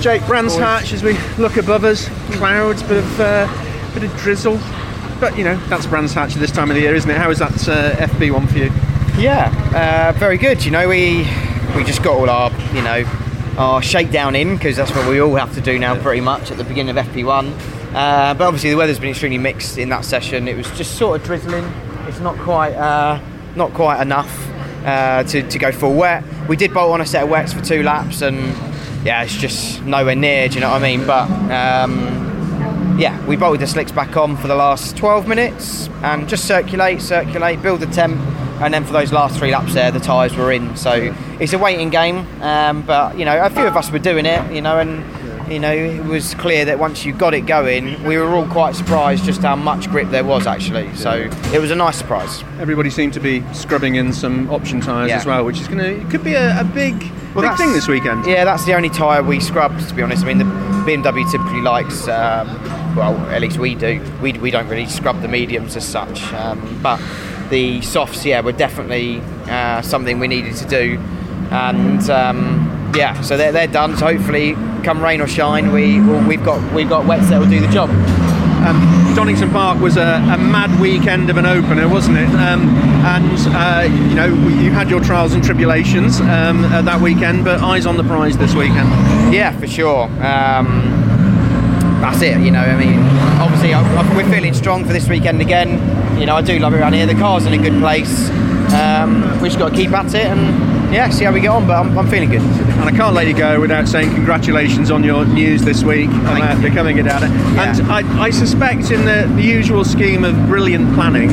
Jake, Brands Hatch as we look above us, clouds, bit of uh, bit of drizzle. But you know, that's Brands Hatch at this time of the year, isn't it? How is that uh, FP one for you? Yeah, uh, very good. You know, we we just got all our you know our shakedown in because that's what we all have to do now, pretty much at the beginning of FP1. Uh, but obviously, the weather's been extremely mixed in that session. It was just sort of drizzling. It's not quite uh, not quite enough uh, to to go full wet. We did bolt on a set of wets for two laps, and yeah, it's just nowhere near. Do you know what I mean? But um, yeah, we bolted the slicks back on for the last 12 minutes and just circulate, circulate, build the temp, and then for those last three laps there, the tyres were in. So it's a waiting game, um, but you know, a few of us were doing it, you know, and you know, it was clear that once you got it going, we were all quite surprised just how much grip there was actually. So it was a nice surprise. Everybody seemed to be scrubbing in some option tyres Yeah. as well, which is going to could be a, a big big that's- thing this weekend. Yeah, that's the only tyre we scrubbed, to be honest. I mean, the BMW typically likes, um, well, at least we do. We, we don't really scrub the mediums as such. Um, but the softs, yeah, were definitely uh, something we needed to do. And um, yeah, so they're, they're done. So hopefully, come rain or shine, we, well, we've, got, we've got wets that will do the job. Um, Donington Park was a, a mad weekend of an opener, wasn't it? Um, and uh, you know, you had your trials and tribulations um, uh, that weekend, but eyes on the prize this weekend. Yeah, for sure. Um, that's it. You know, I mean, obviously I, I, we're feeling strong for this weekend again. You know, I do love it around here. The car's in a good place. Um, we just got to keep at it and yeah, see how we get on. But I'm, I'm feeling good. And I can't let you go without saying congratulations on your news this week on Thank uh, you. becoming a dad. Yeah. And I, I suspect, in the, the usual scheme of brilliant planning,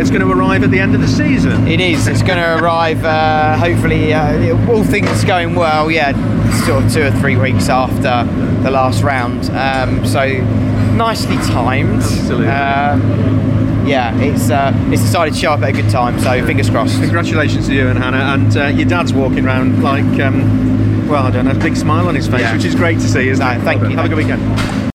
it's going to arrive at the end of the season. It is. It's going to arrive. Uh, hopefully, uh, all things going well. Yeah, sort of two or three weeks after the last round. Um, so nicely timed. Absolutely. Um, yeah, it's uh, it's decided to show up at a good time. So fingers crossed. Congratulations to you and Hannah, and uh, your dad's walking around like, um, well, I don't know, a big smile on his face, Yeah. which is great to see, isn't No, it? thank you. Have a good weekend.